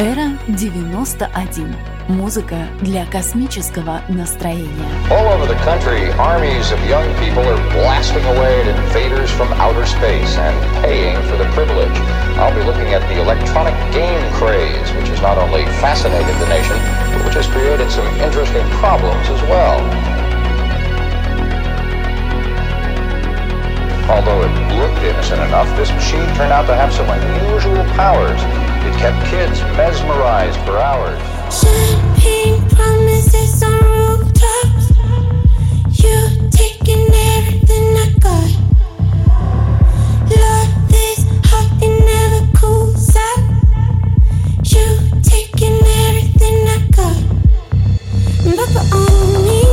Эра 91. Музыка для космического настроения. All over the country, armies of young people are blasting away at invaders from outer space and paying for the privilege. I'll be looking at the electronic game craze, which has not only fascinated the nation, but which has created some interesting problems as well. Although it looked innocent enough, this machine turned out to have some unusual powers. It kept kids mesmerized for hours. Champagne promises on rooftops. You taking everything I got. Love this hot, and never cools out. You taking everything I got. But on me.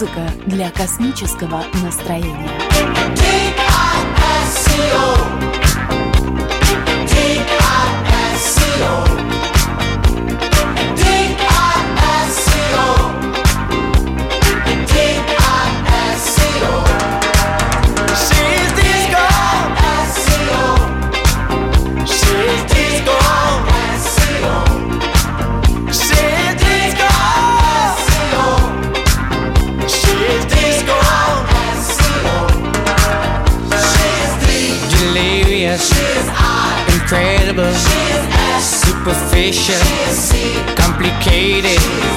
Музыка для космического настроения. She's Complicated.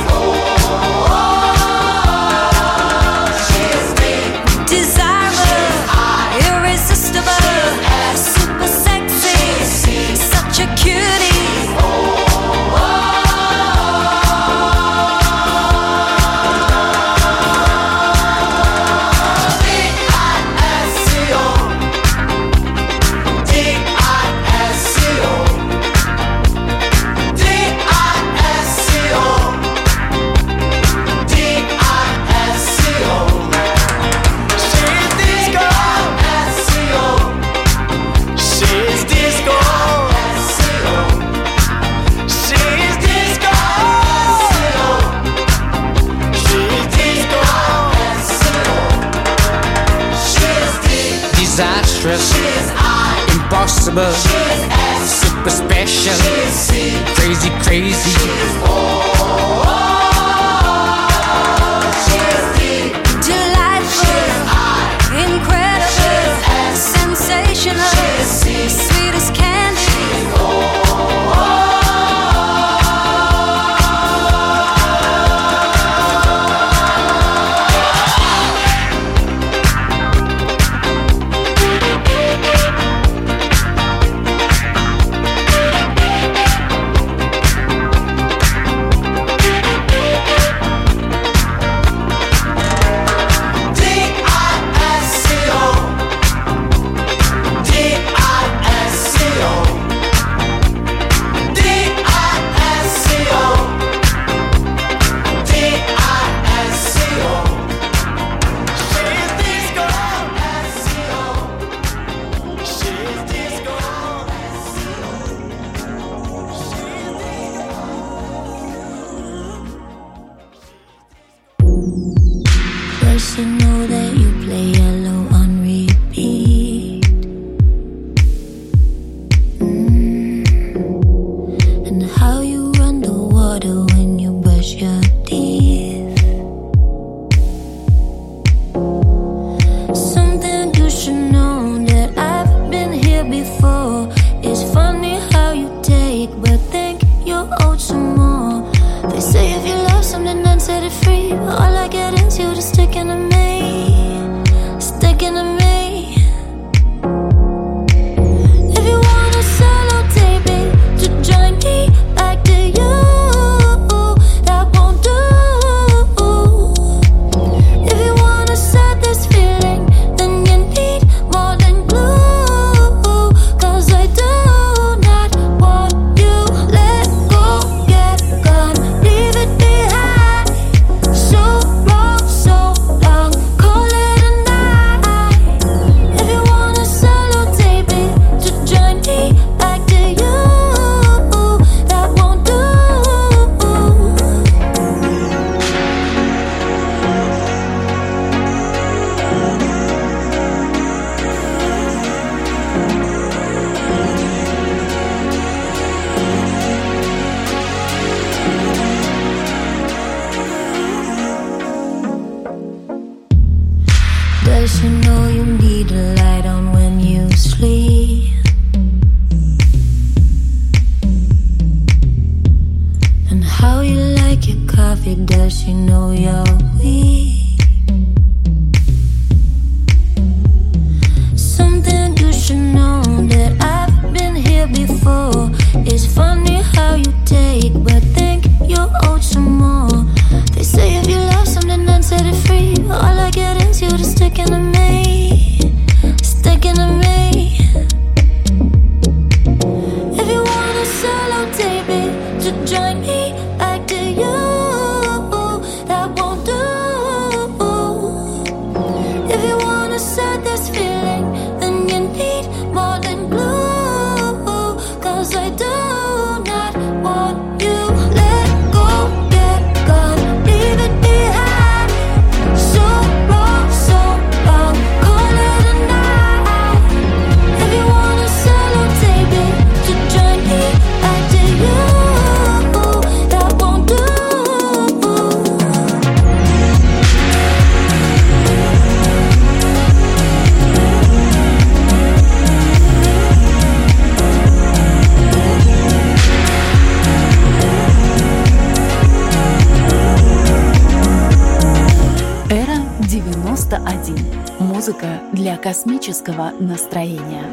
космического настроения.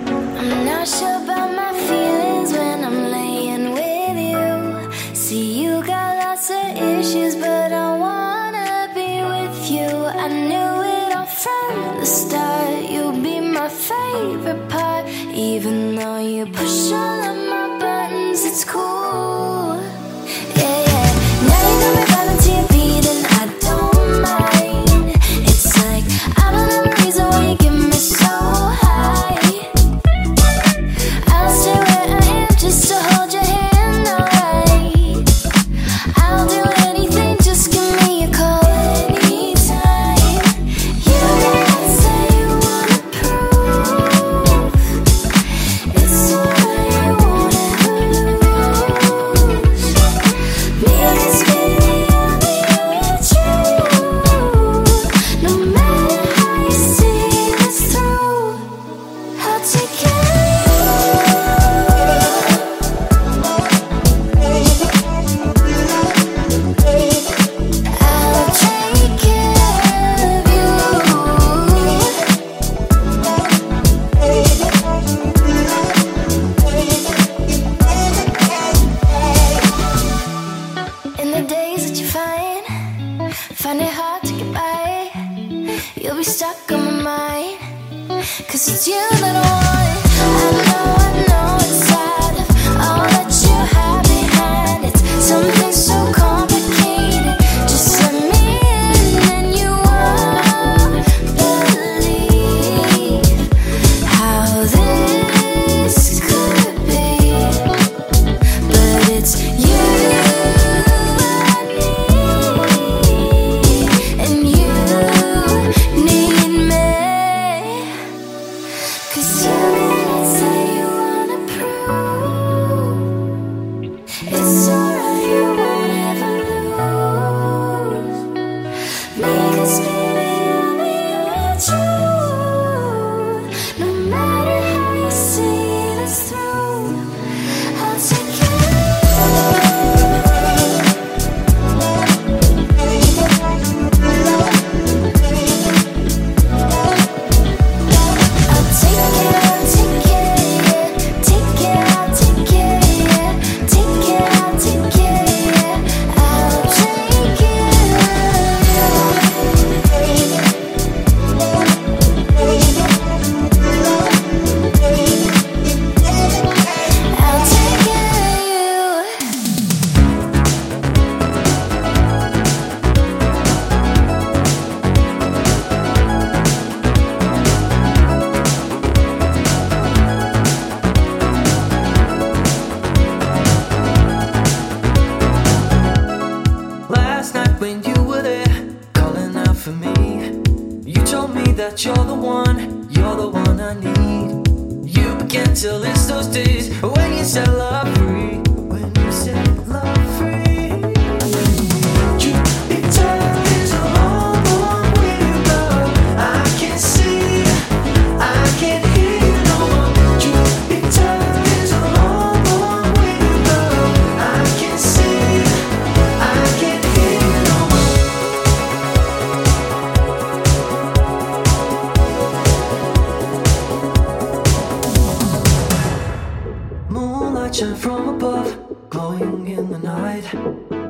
From above, glowing in the night.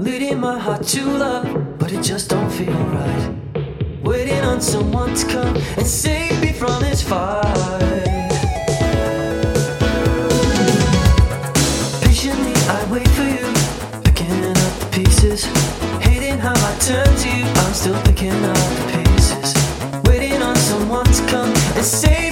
Leading my heart to love, but it just don't feel right. Waiting on someone to come and save me from this fire. Patiently I wait for you, picking up the pieces. Hating how I turn to you, I'm still picking up the pieces. Waiting on someone to come and save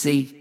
see.